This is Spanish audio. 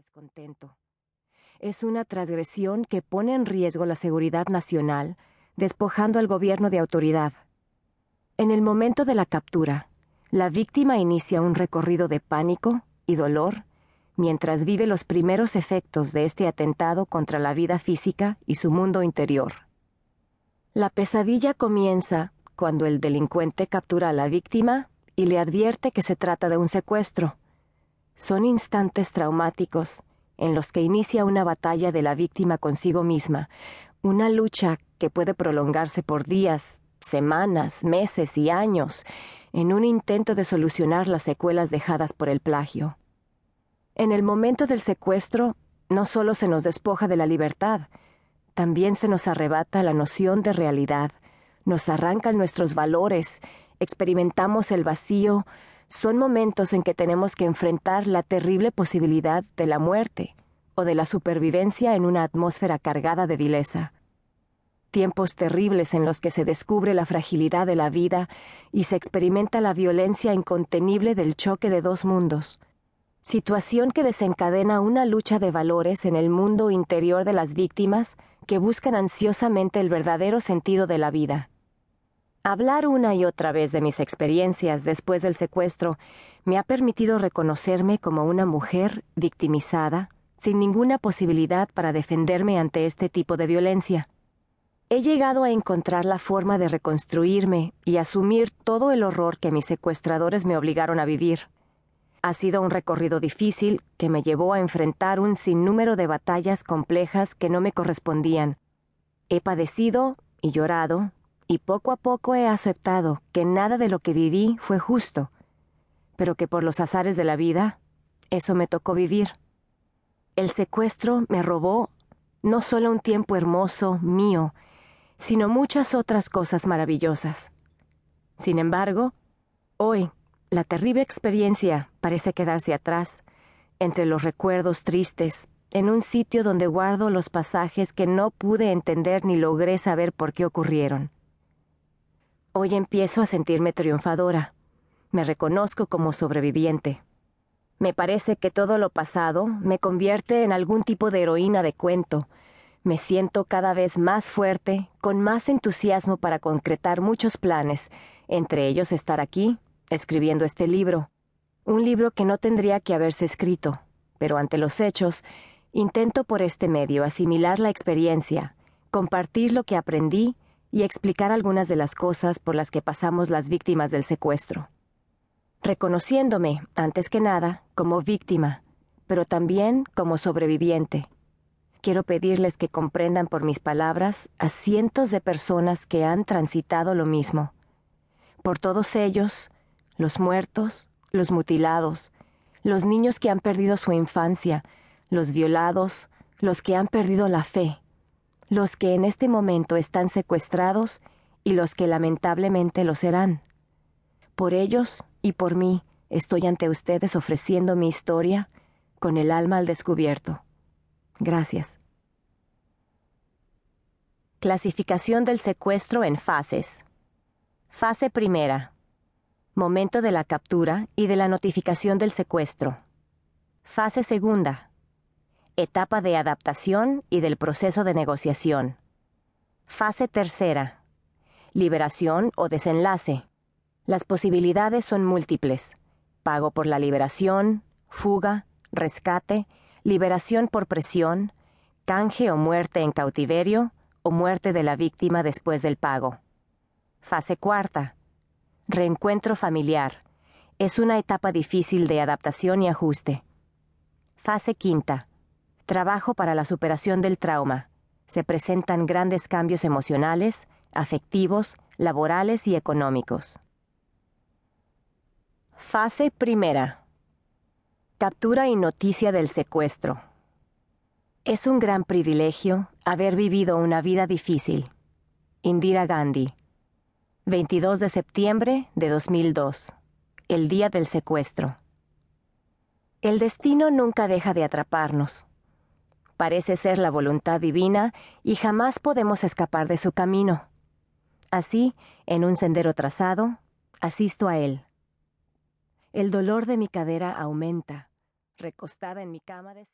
descontento. Es una transgresión que pone en riesgo la seguridad nacional, despojando al gobierno de autoridad. En el momento de la captura, la víctima inicia un recorrido de pánico y dolor mientras vive los primeros efectos de este atentado contra la vida física y su mundo interior. La pesadilla comienza cuando el delincuente captura a la víctima y le advierte que se trata de un secuestro. Son instantes traumáticos en los que inicia una batalla de la víctima consigo misma, una lucha que puede prolongarse por días, semanas, meses y años, en un intento de solucionar las secuelas dejadas por el plagio. En el momento del secuestro, no solo se nos despoja de la libertad, también se nos arrebata la noción de realidad, nos arrancan nuestros valores, experimentamos el vacío, son momentos en que tenemos que enfrentar la terrible posibilidad de la muerte o de la supervivencia en una atmósfera cargada de vileza. Tiempos terribles en los que se descubre la fragilidad de la vida y se experimenta la violencia incontenible del choque de dos mundos. Situación que desencadena una lucha de valores en el mundo interior de las víctimas que buscan ansiosamente el verdadero sentido de la vida. Hablar una y otra vez de mis experiencias después del secuestro me ha permitido reconocerme como una mujer victimizada, sin ninguna posibilidad para defenderme ante este tipo de violencia. He llegado a encontrar la forma de reconstruirme y asumir todo el horror que mis secuestradores me obligaron a vivir. Ha sido un recorrido difícil que me llevó a enfrentar un sinnúmero de batallas complejas que no me correspondían. He padecido y llorado y poco a poco he aceptado que nada de lo que viví fue justo, pero que por los azares de la vida, eso me tocó vivir. El secuestro me robó no solo un tiempo hermoso mío, sino muchas otras cosas maravillosas. Sin embargo, hoy la terrible experiencia parece quedarse atrás, entre los recuerdos tristes, en un sitio donde guardo los pasajes que no pude entender ni logré saber por qué ocurrieron. Hoy empiezo a sentirme triunfadora. Me reconozco como sobreviviente. Me parece que todo lo pasado me convierte en algún tipo de heroína de cuento. Me siento cada vez más fuerte, con más entusiasmo para concretar muchos planes, entre ellos estar aquí, escribiendo este libro. Un libro que no tendría que haberse escrito, pero ante los hechos, intento por este medio asimilar la experiencia, compartir lo que aprendí y explicar algunas de las cosas por las que pasamos las víctimas del secuestro. Reconociéndome, antes que nada, como víctima, pero también como sobreviviente. Quiero pedirles que comprendan por mis palabras a cientos de personas que han transitado lo mismo. Por todos ellos, los muertos, los mutilados, los niños que han perdido su infancia, los violados, los que han perdido la fe, los que en este momento están secuestrados y los que lamentablemente lo serán. Por ellos y por mí estoy ante ustedes ofreciendo mi historia con el alma al descubierto. Gracias. Clasificación del secuestro en fases. Fase primera. Momento de la captura y de la notificación del secuestro. Fase segunda etapa de adaptación y del proceso de negociación. Fase tercera. Liberación o desenlace. Las posibilidades son múltiples. Pago por la liberación, fuga, rescate, liberación por presión, canje o muerte en cautiverio o muerte de la víctima después del pago. Fase cuarta. Reencuentro familiar. Es una etapa difícil de adaptación y ajuste. Fase quinta Trabajo para la superación del trauma. Se presentan grandes cambios emocionales, afectivos, laborales y económicos. Fase primera. Captura y noticia del secuestro. Es un gran privilegio haber vivido una vida difícil. Indira Gandhi. 22 de septiembre de 2002. El día del secuestro. El destino nunca deja de atraparnos parece ser la voluntad divina y jamás podemos escapar de su camino. Así, en un sendero trazado, asisto a él. El dolor de mi cadera aumenta. Recostada en mi cama de